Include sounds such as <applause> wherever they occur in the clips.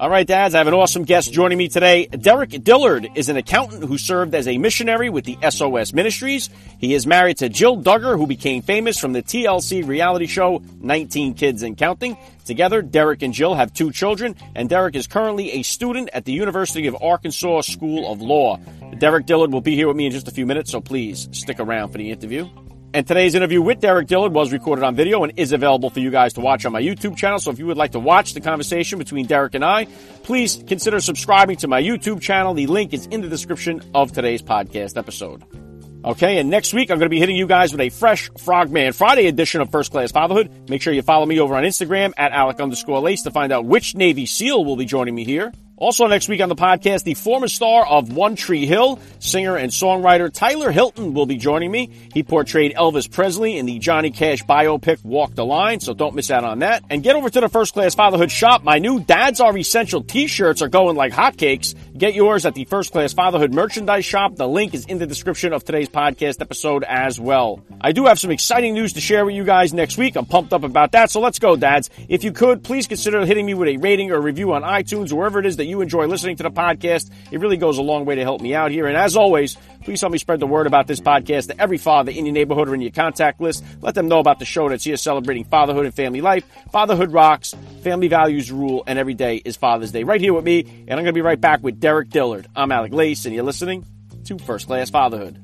All right, dads, I have an awesome guest joining me today. Derick Dillard is an accountant who served as a missionary with the SOS Ministries. He is married to Jill Duggar, who became famous from the TLC reality show 19 Kids and Counting. Together, Derick and Jill have two children, and Derick is currently a student at the University of Arkansas School of Law. Derick Dillard will be here with me in just a few minutes, so please stick around for the interview. And today's interview with Derick Dillard was recorded on video and is available for you guys to watch on my YouTube channel. So if you would like to watch the conversation between Derick and I, please consider subscribing to my YouTube channel. The link is in the description of today's podcast episode. Okay, and next week I'm going to be hitting you guys with a fresh Frogman Friday edition of First Class Fatherhood. Make sure you follow me over on Instagram at Alec underscore Lace to find out which Navy SEAL will be joining me here. Also next week on the podcast, the former star of One Tree Hill, singer and songwriter Tyler Hilton will be joining me. He portrayed Elvis Presley in the Johnny Cash biopic Walk the Line, so don't miss out on that. And get over to the First Class Fatherhood shop. My new Dads Are Essential t-shirts are going like hotcakes. Get yours at the First Class Fatherhood merchandise shop. The link is in the description of today's podcast episode as well. I do have some exciting news to share with you guys next week. I'm pumped up about that, so let's go, dads. If you could, please consider hitting me with a rating or review on iTunes wherever it is that you enjoy listening to the podcast. It really goes a long way to help me out here. And as always, please help me spread the word about this podcast to every father in your neighborhood or in your contact list. Let them know about the show that's here celebrating fatherhood and family life. Fatherhood rocks, family values rule, and every day is Father's Day. Right here with me, and I'm going to be right back with Derick Dillard. I'm Alec Lace, and you're listening to First Class Fatherhood.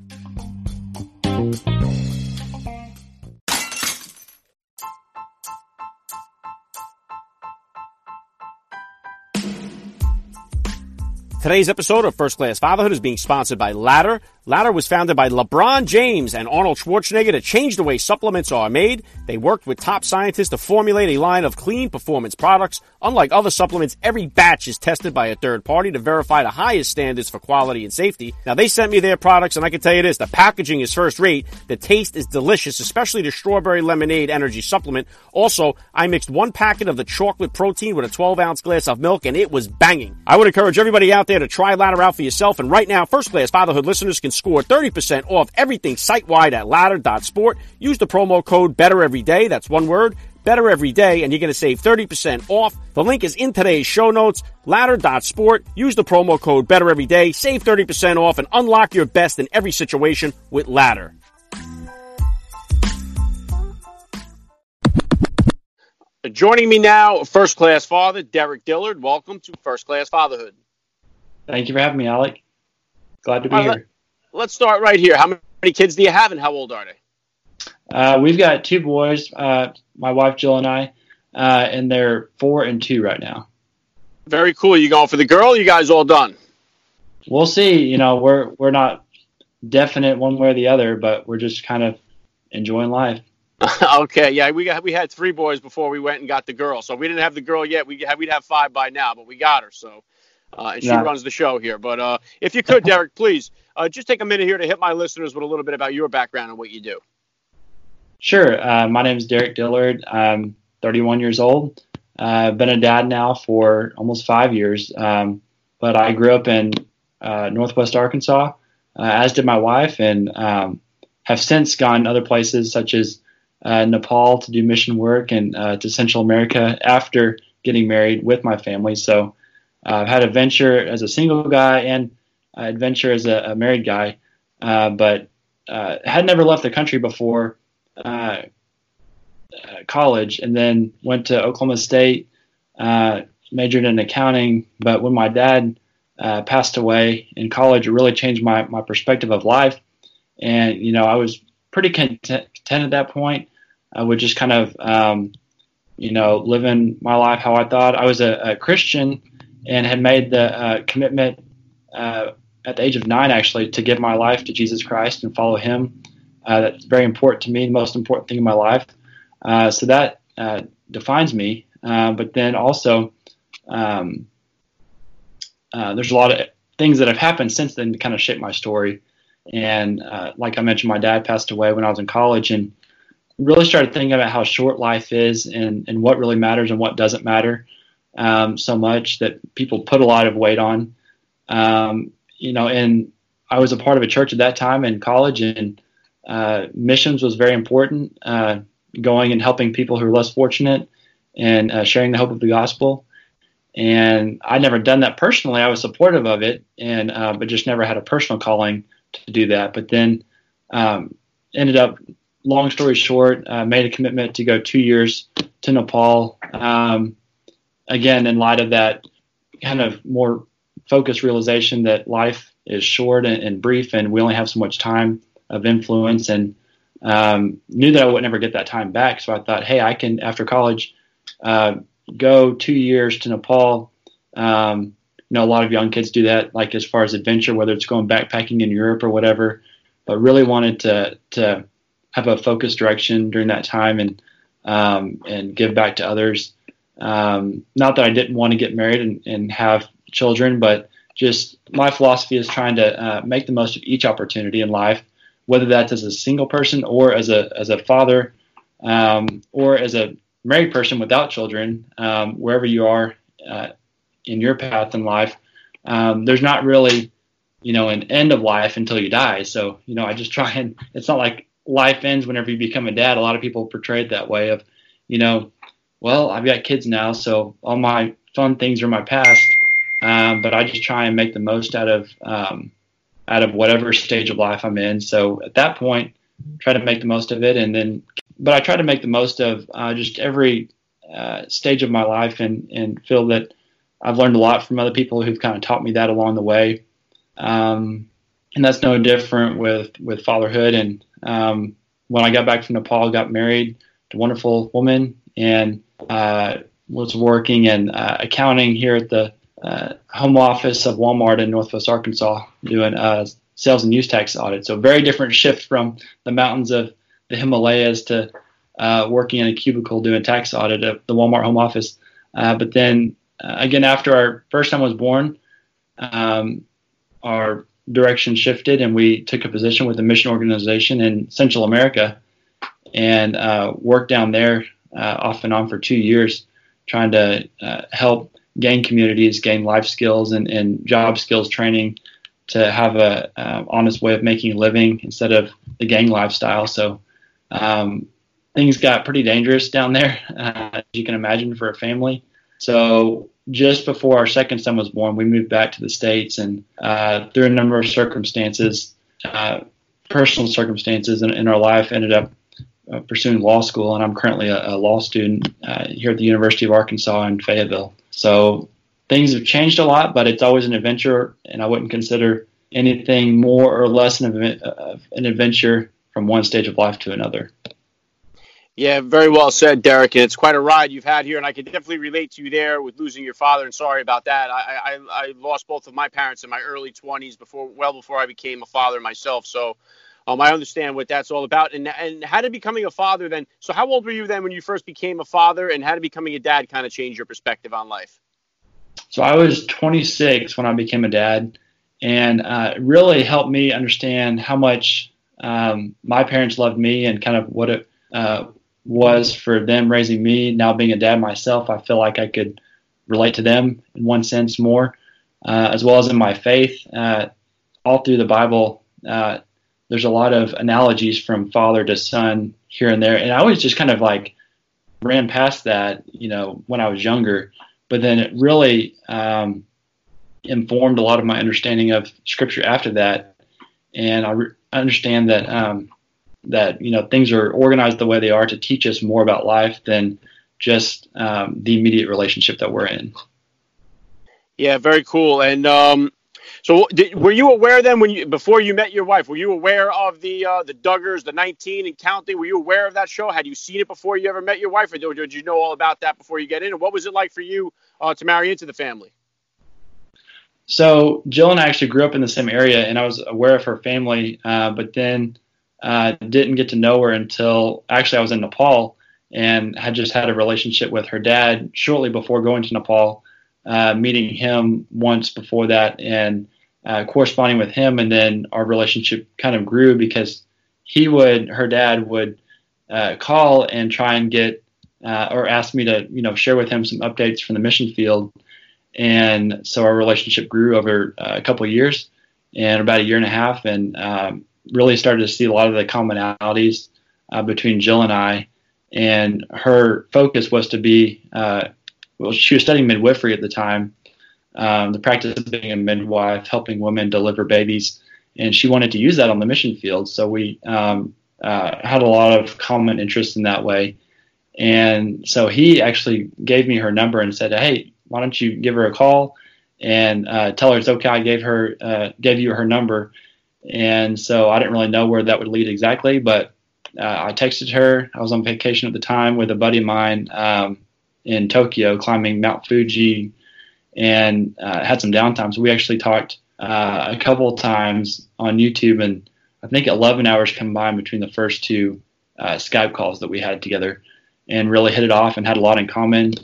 Today's episode of First Class Fatherhood is being sponsored by Ladder. Ladder was founded by LeBron James and Arnold Schwarzenegger to change the way supplements are made. They worked with top scientists to formulate a line of clean performance products. Unlike other supplements, every batch is tested by a third party to verify the highest standards for quality and safety. Now they sent me their products and I can tell you this, the packaging is first rate. The taste is delicious, especially the strawberry lemonade energy supplement. Also, I mixed one packet of the chocolate protein with a 12 ounce glass of milk and it was banging. I would encourage everybody out there to try Ladder out for yourself. And right now, First Class Fatherhood listeners can score 30% off everything site wide at ladder.sport. Use the promo code Better Every Day. That's one word. Better every day, and you're going to save 30% off. The link is in today's show notes, ladder.sport. Use the promo code Better Every Day, save 30% off, and unlock your best in every situation with Ladder. Joining me now, first class father, Derick Dillard. Welcome to First Class Fatherhood. Thank you for having me, Alec. Glad to be here. Let, us start right here. How many kids do you have, and how old are they? Uh, we've got two boys, uh, my wife Jill and I, uh, and they're four and two right now. Very cool. You going for the girl? you guys all done? We'll see. You know, we're we're not definite one way or the other, but we're just kind of enjoying life. <laughs> okay, yeah, we got we had three boys before we went and got the girl, so we didn't have the girl yet. We we'd have five by now, but we got her. So uh, and she yeah. runs the show here. But uh, if you could, Derick, please uh, just take a minute here to hit my listeners with a little bit about your background and what you do. Sure. Uh, my name is Derick Dillard. I'm 31 years old. I've been a dad now for almost five years. Um, but I grew up in uh, Northwest Arkansas, uh, as did my wife, and um, have since gone other places such as Nepal to do mission work and to Central America after getting married with my family. So uh, I've had adventure as a single guy and uh, adventure as a, a married guy, uh, but uh, had never left the country before uh, college, and then went to Oklahoma State, majored in accounting. But when my dad passed away in college, it really changed my my perspective of life, and you know I was pretty content, content at that point. I would just kind of um, you know living my life how I thought. I was a, a Christian and had made the uh, commitment uh, at the age of nine, actually, to give my life to Jesus Christ and follow Him. Uh, that's very important to me, the most important thing in my life. Uh, so that uh, defines me. Uh, but then also, um, there's a lot of things that have happened since then to kind of shape my story. And like I mentioned, my dad passed away when I was in college, and really started thinking about how short life is and, and what really matters and what doesn't matter um, so much that people put a lot of weight on. Um, you know, and I was a part of a church at that time in college, and uh, missions was very important. Uh, going and helping people who are less fortunate and uh, sharing the hope of the gospel. And I'd never done that personally. I was supportive of it, and uh, but just never had a personal calling to do that. But then um, ended up, long story short, uh, made a commitment to go two years to Nepal. Um, again, in light of that kind of more focused realization that life is short and, and brief, and we only have so much time of influence, and um, knew that I would never get that time back. So I thought, hey, I can after college uh, go two years to Nepal. Um, you know, a lot of young kids do that, like as far as adventure, whether it's going backpacking in Europe or whatever. But really wanted to to have a focused direction during that time and um, and give back to others. Um, not that I didn't want to get married and, and have children, but just my philosophy is trying to uh, make the most of each opportunity in life, whether that's as a single person or as a as a father um, or as a married person without children, um, wherever you are uh, in your path in life, um, there's not really, you know, an end of life until you die. So, you know, I just try and it's not like life ends whenever you become a dad. A lot of people portray it that way of, you know, well, I've got kids now, so all my fun things are my past. Um, but I just try and make the most out of um, out of whatever stage of life I'm in. So at that point, try to make the most of it, and then but I try to make the most of uh, just every uh, stage of my life and, and feel that I've learned a lot from other people who've kind of taught me that along the way. Um, and that's no different with, with fatherhood. And um, when I got back from Nepal, got married to a wonderful woman and uh, was working in uh, accounting here at the uh, home office of Walmart in Northwest Arkansas doing uh, sales and use tax audit. So very different shift from the mountains of the Himalayas to uh, working in a cubicle doing tax audit at the Walmart home office. But then again, after our first son was born, um, our direction shifted and we took a position with a mission organization in Central America and uh, worked down there uh, off and on for two years, trying to uh, help gain communities, gain life skills and, and job skills training to have a honest way of making a living instead of the gang lifestyle. So um, things got pretty dangerous down there, <laughs> uh, as you can imagine, for a family. So just before our second son was born, we moved back to the states, and uh, through a number of circumstances, uh, personal circumstances in, in, our life, ended up uh, pursuing law school, and I'm currently a, a law student uh, here at the University of Arkansas in Fayetteville. So things have changed a lot, but it's always an adventure, and I wouldn't consider anything more or less an, an adventure from one stage of life to another. Yeah, very well said, Derick. And it's quite a ride you've had here, and I can definitely relate to you there with losing your father. And sorry about that. I, I, I lost both of my parents in my early 20s, before well before I became a father myself. So um, I understand what that's all about. And and how did becoming a father then? So how old were you then when you first became a father, and how did becoming a dad kind of change your perspective on life? So I was 26 when I became a dad, and uh, it really helped me understand how much um, my parents loved me and kind of what it uh, was for them raising me. Now being a dad myself, I feel like I could relate to them in one sense more, uh, as well as in my faith. Uh, all through the Bible, uh, there's a lot of analogies from father to son here and there, and I always just kind of like ran past that, you know, when I was younger. But then it really um, informed a lot of my understanding of Scripture after that, and I re- understand that um, that you know things are organized the way they are to teach us more about life than just um, the immediate relationship that we're in. Yeah, very cool. And um, so, did, were you aware then when you before you met your wife? Were you aware of the uh, the Duggars, the 19 and counting? Were you aware of that show? Had you seen it before you ever met your wife, or did you know all about that before you get in? And what was it like for you uh, to marry into the family? So Jill and I actually grew up in the same area, and I was aware of her family, uh, but then uh, didn't get to know her until actually I was in Nepal and had just had a relationship with her dad shortly before going to Nepal. Uh, meeting him once before that and uh, corresponding with him, and then our relationship kind of grew because he would, her dad would uh, call and try and get uh, or ask me to, you know, share with him some updates from the mission field, and so our relationship grew over uh, a couple years and about a year and a half, and um, really started to see a lot of the commonalities between Jill and I. And her focus was to be, uh, well, she was studying midwifery at the time, um, the practice of being a midwife, helping women deliver babies, and she wanted to use that on the mission field. So we um, uh, had a lot of common interest in that way. And so he actually gave me her number and said, "Hey, why don't you give her a call and uh, tell her it's okay? I gave her uh, gave you her number." And so I didn't really know where that would lead exactly, but uh, I texted her. I was on vacation at the time with a buddy of mine um, in Tokyo, climbing Mount Fuji, and uh, had some downtime. So we actually talked uh, a couple of times on YouTube, and I think 11 hours combined between the first two uh, Skype calls that we had together, and really hit it off and had a lot in common.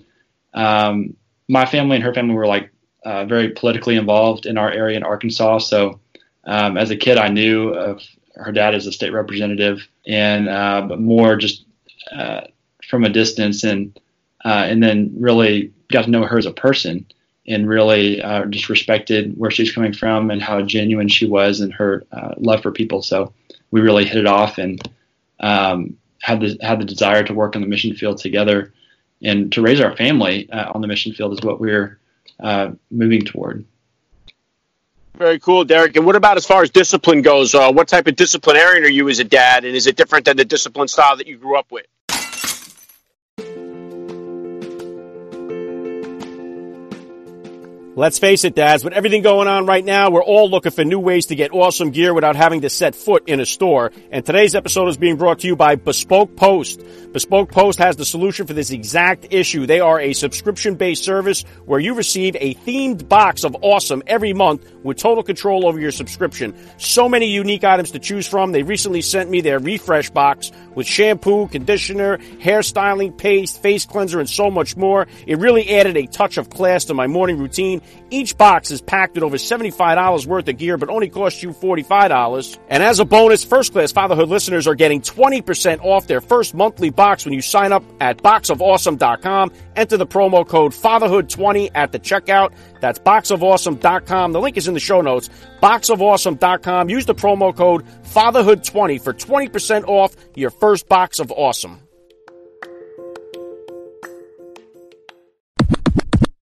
Um, my family and her family were like uh, very politically involved in our area in Arkansas, so um, as a kid, I knew of her dad as a state representative, and uh, but more just uh, from a distance, and uh, and then really got to know her as a person, and really uh, just respected where she's coming from and how genuine she was and her uh, love for people. So we really hit it off, and um, had the had the desire to work on the mission field together, and to raise our family uh, on the mission field is what we're moving toward. Very cool, Derick. And what about as far as discipline goes? Uh, what type of disciplinarian are you as a dad, and is it different than the discipline style that you grew up with? Let's face it, dads, with everything going on right now, we're all looking for new ways to get awesome gear without having to set foot in a store. And today's episode is being brought to you by Bespoke Post. Bespoke Post has the solution for this exact issue. They are a subscription based service where you receive a themed box of awesome every month with total control over your subscription. So many unique items to choose from. They recently sent me their refresh box with shampoo, conditioner, hairstyling paste, face cleanser, and so much more. It really added a touch of class to my morning routine. Each box is packed with over $75 worth of gear, but only costs you $45. And as a bonus, first class fatherhood listeners are getting 20% off their first monthly box when you sign up at boxofawesome.com. Enter the promo code fatherhood20 at the checkout. That's boxofawesome.com. The link is in the show notes. Boxofawesome.com. Use the promo code fatherhood20 for 20% off your first box of awesome.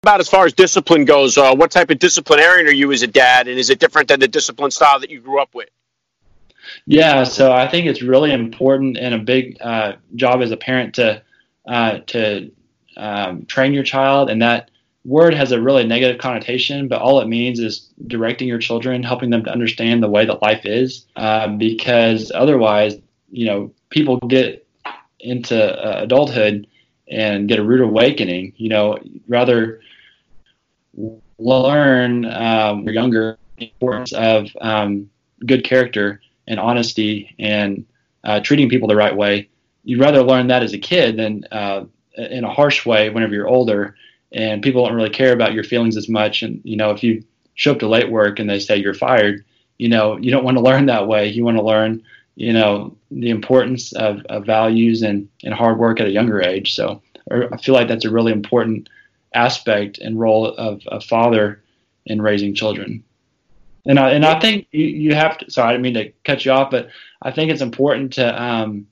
About as far as discipline goes? Uh, what type of disciplinarian are you as a dad, and is it different than the discipline style that you grew up with? Yeah, so I think it's really important and a big uh, job as a parent to uh, to um, train your child, and that word has a really negative connotation, but all it means is directing your children, helping them to understand the way that life is, uh, because otherwise, you know, people get into uh, adulthood and get a rude awakening. You know, rather learn um, younger importance of um, good character and honesty and uh, treating people the right way. You'd rather learn that as a kid than uh, in a harsh way whenever you're older and people don't really care about your feelings as much. And, you know, if you show up to late work and they say you're fired, you know, you don't want to learn that way. You want to learn, you know, the importance of, of values and, and hard work at a younger age. So I feel like that's a really important aspect and role of a father in raising children. And I, and I think you, you have to, sorry, I didn't mean to cut you off, but I think it's important to, um,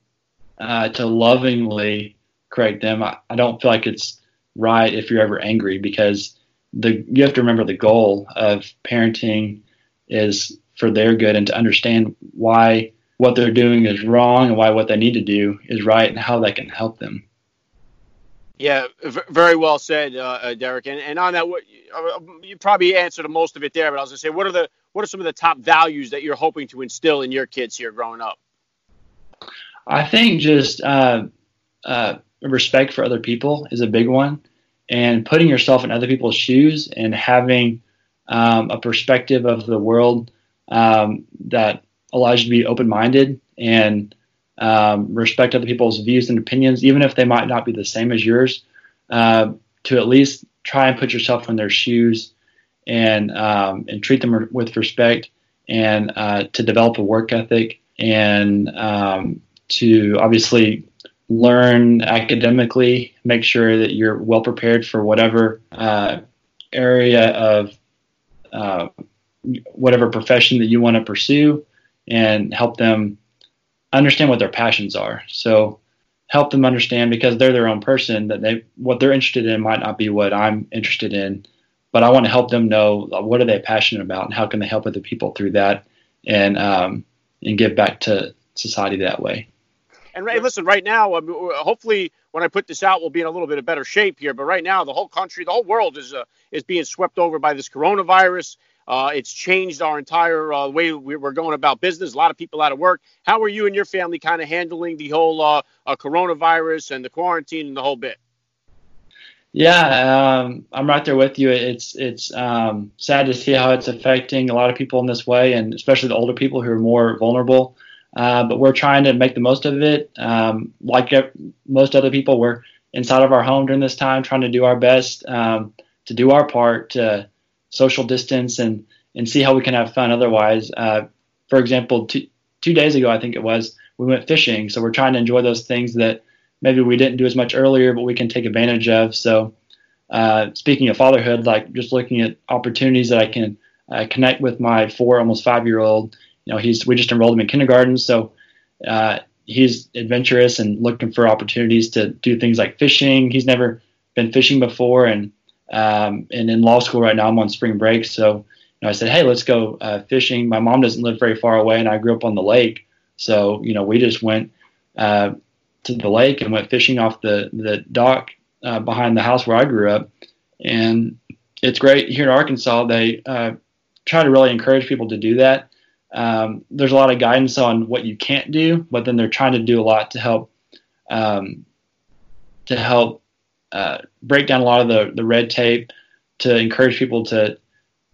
uh, to lovingly correct them. I, I don't feel like it's right if you're ever angry because the, you have to remember the goal of parenting is for their good and to understand why what they're doing is wrong and why what they need to do is right and how that can help them. Yeah, v- very well said, uh, uh, Derick. And, and on that, what, uh, you probably answered most of it there. But I was gonna say, what are the what are some of the top values that you're hoping to instill in your kids here growing up? I think just uh, uh, respect for other people is a big one, and putting yourself in other people's shoes and having um, a perspective of the world um, that allows you to be open-minded and um, respect other people's views and opinions, even if they might not be the same as yours, uh, to at least try and put yourself in their shoes and um, and treat them with respect and uh, to develop a work ethic and um, to obviously learn academically, make sure that you're well prepared for whatever uh, area of uh, whatever profession that you want to pursue, and help them understand what their passions are. So help them understand because they're their own person that they what they're interested in might not be what I'm interested in, but I want to help them know what are they passionate about and how can they help other people through that and um, and give back to society that way. And hey, listen, right now, hopefully, when I put this out, we'll be in a little bit of better shape here. But right now, the whole country, the whole world is uh, is being swept over by this coronavirus. Uh, it's changed our entire uh, way we're going about business. A lot of people out of work. How are you and your family kind of handling the whole uh, uh, coronavirus and the quarantine and the whole bit? Yeah, um, I'm right there with you. It's it's um, sad to see how it's affecting a lot of people in this way, and especially the older people who are more vulnerable. Uh, but we're trying to make the most of it. Um, like most other people, we're inside of our home during this time, trying to do our best um, to do our part to social distance and and see how we can have fun. Otherwise, uh, for example, two two days ago, I think it was, we went fishing. So we're trying to enjoy those things that maybe we didn't do as much earlier, but we can take advantage of. So, uh, speaking of fatherhood, like just looking at opportunities that I can uh, connect with my four, almost five year old. You know, he's we just enrolled him in kindergarten, so uh, he's adventurous and looking for opportunities to do things like fishing. He's never been fishing before, and um, and in law school right now, I'm on spring break, so you know, I said, hey, let's go uh, fishing. My mom doesn't live very far away, and I grew up on the lake, so you know, we just went uh, to the lake and went fishing off the the dock uh, behind the house where I grew up, and it's great here in Arkansas. They uh, try to really encourage people to do that. Um, there's a lot of guidance on what you can't do, but then they're trying to do a lot to help um, to help uh, break down a lot of the the red tape to encourage people to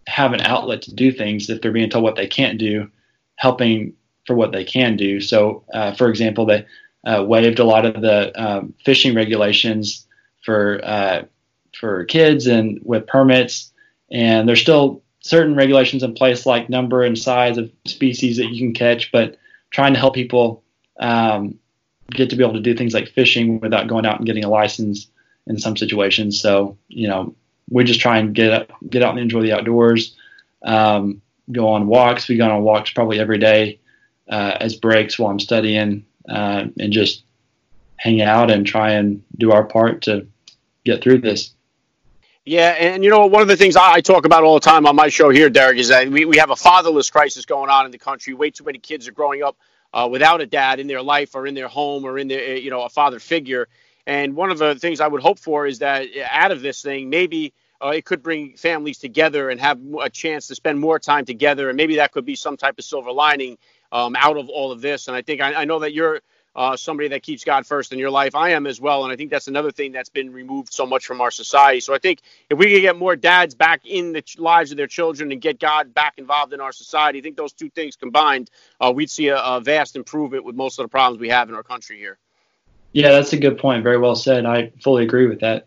have an outlet to do things if they're being told what they can't do, helping for what they can do. So, uh, for example, they uh, waived a lot of the um, fishing regulations for uh, for kids and with permits, and there's still certain regulations in place like number and size of species that you can catch, but trying to help people um, get to be able to do things like fishing without going out and getting a license in some situations. So you know, we just try and get get out and enjoy the outdoors. Um, go on walks. We go on walks probably every day uh, as breaks while I'm studying uh, and just hang out and try and do our part to get through this. Yeah, and you know one of the things I, talk about all the time on my show here, Derick, is that we, we have a fatherless crisis going on in the country. Way too many kids are growing up uh, without a dad in their life or in their home or in their you know a father figure. And one of the things I would hope for is that out of this thing, maybe uh, it could bring families together and have a chance to spend more time together. And maybe that could be some type of silver lining um, out of all of this. And I think I, I know that you're uh, somebody that keeps God first in your life. I am as well, and I think that's another thing that's been removed so much from our society. So I think if we could get more dads back in the ch- lives of their children and get God back involved in our society, I think those two things combined, uh, we'd see a, a vast improvement with most of the problems we have in our country here. Yeah, that's a good point. Very well said. I fully agree with that.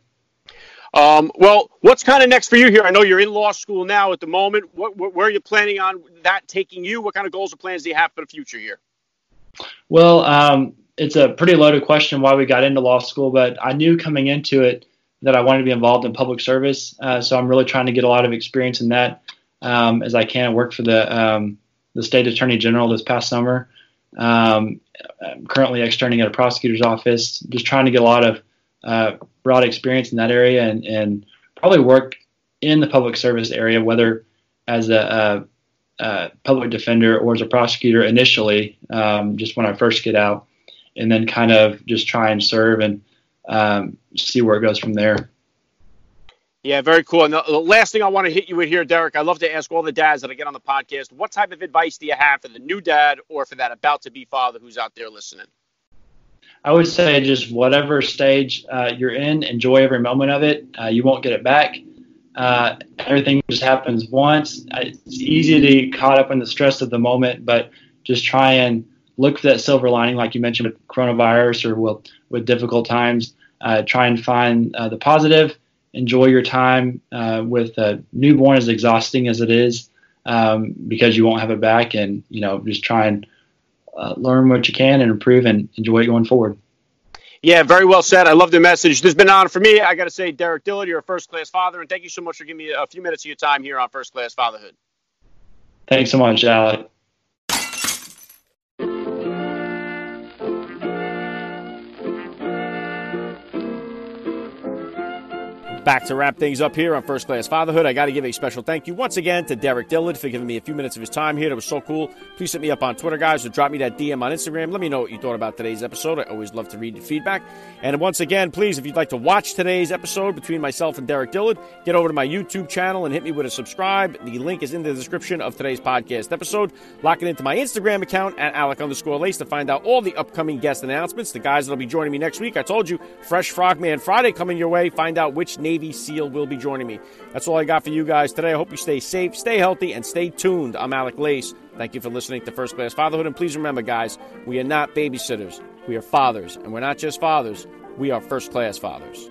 Um, well, what's kind of next for you here? I know you're in law school now at the moment. What, where are you planning on that taking you? What kind of goals or plans do you have for the future here? Well, um, it's a pretty loaded question why we got into law school, but I knew coming into it that I wanted to be involved in public service. Uh, so I'm really trying to get a lot of experience in that um, as I can. I worked for the um, the state attorney general this past summer. Um, I'm currently externing at a prosecutor's office, just trying to get a lot of uh, broad experience in that area and, and probably work in the public service area, whether as a, a, a public defender or as a prosecutor initially, um, just when I first get out, and then kind of just try and serve and um, see where it goes from there. Yeah, very cool. And the, last thing I want to hit you with here, Derick, I love to ask all the dads that I get on the podcast, what type of advice do you have for the new dad or for that about to be father who's out there listening? I would say just whatever stage uh, you're in, enjoy every moment of it. Uh, you won't get it back. Uh, everything just happens once. It's easy to get caught up in the stress of the moment, but just try and look for that silver lining, like you mentioned with coronavirus or with, with difficult times. Uh, try and find uh, the positive enjoy your time uh, with a newborn, as exhausting as it is, um, because you won't have it back, and you know, just try and uh, learn what you can and improve and enjoy it going forward. Yeah, very well said. I love the message. This has been on for me. I got to say, Derick Dillard, you're a first class father, and thank you so much for giving me a few minutes of your time here on First Class Fatherhood. Thanks so much, Alec. Back to wrap things up here on First Class Fatherhood. I got to give a special thank you once again to Derick Dillard for giving me a few minutes of his time here. That was so cool. Please hit me up on Twitter, guys, or drop me that DM on Instagram. Let me know what you thought about today's episode. I always love to read your feedback. And once again, please, if you'd like to watch today's episode between myself and Derick Dillard, get over to my YouTube channel and hit me with a subscribe. The link is in the description of today's podcast episode. Lock it into my Instagram account at Alec underscore Lace to find out all the upcoming guest announcements. The guys that'll be joining me next week. I told you, Fresh Frogman Friday coming your way. Find out which Navy SEAL will be joining me. That's all I got for you guys today. I hope you stay safe, stay healthy, and stay tuned. I'm Alec Lace. Thank you for listening to First Class Fatherhood. And please remember, guys, we are not babysitters. We are fathers. And we're not just fathers, we are first class fathers.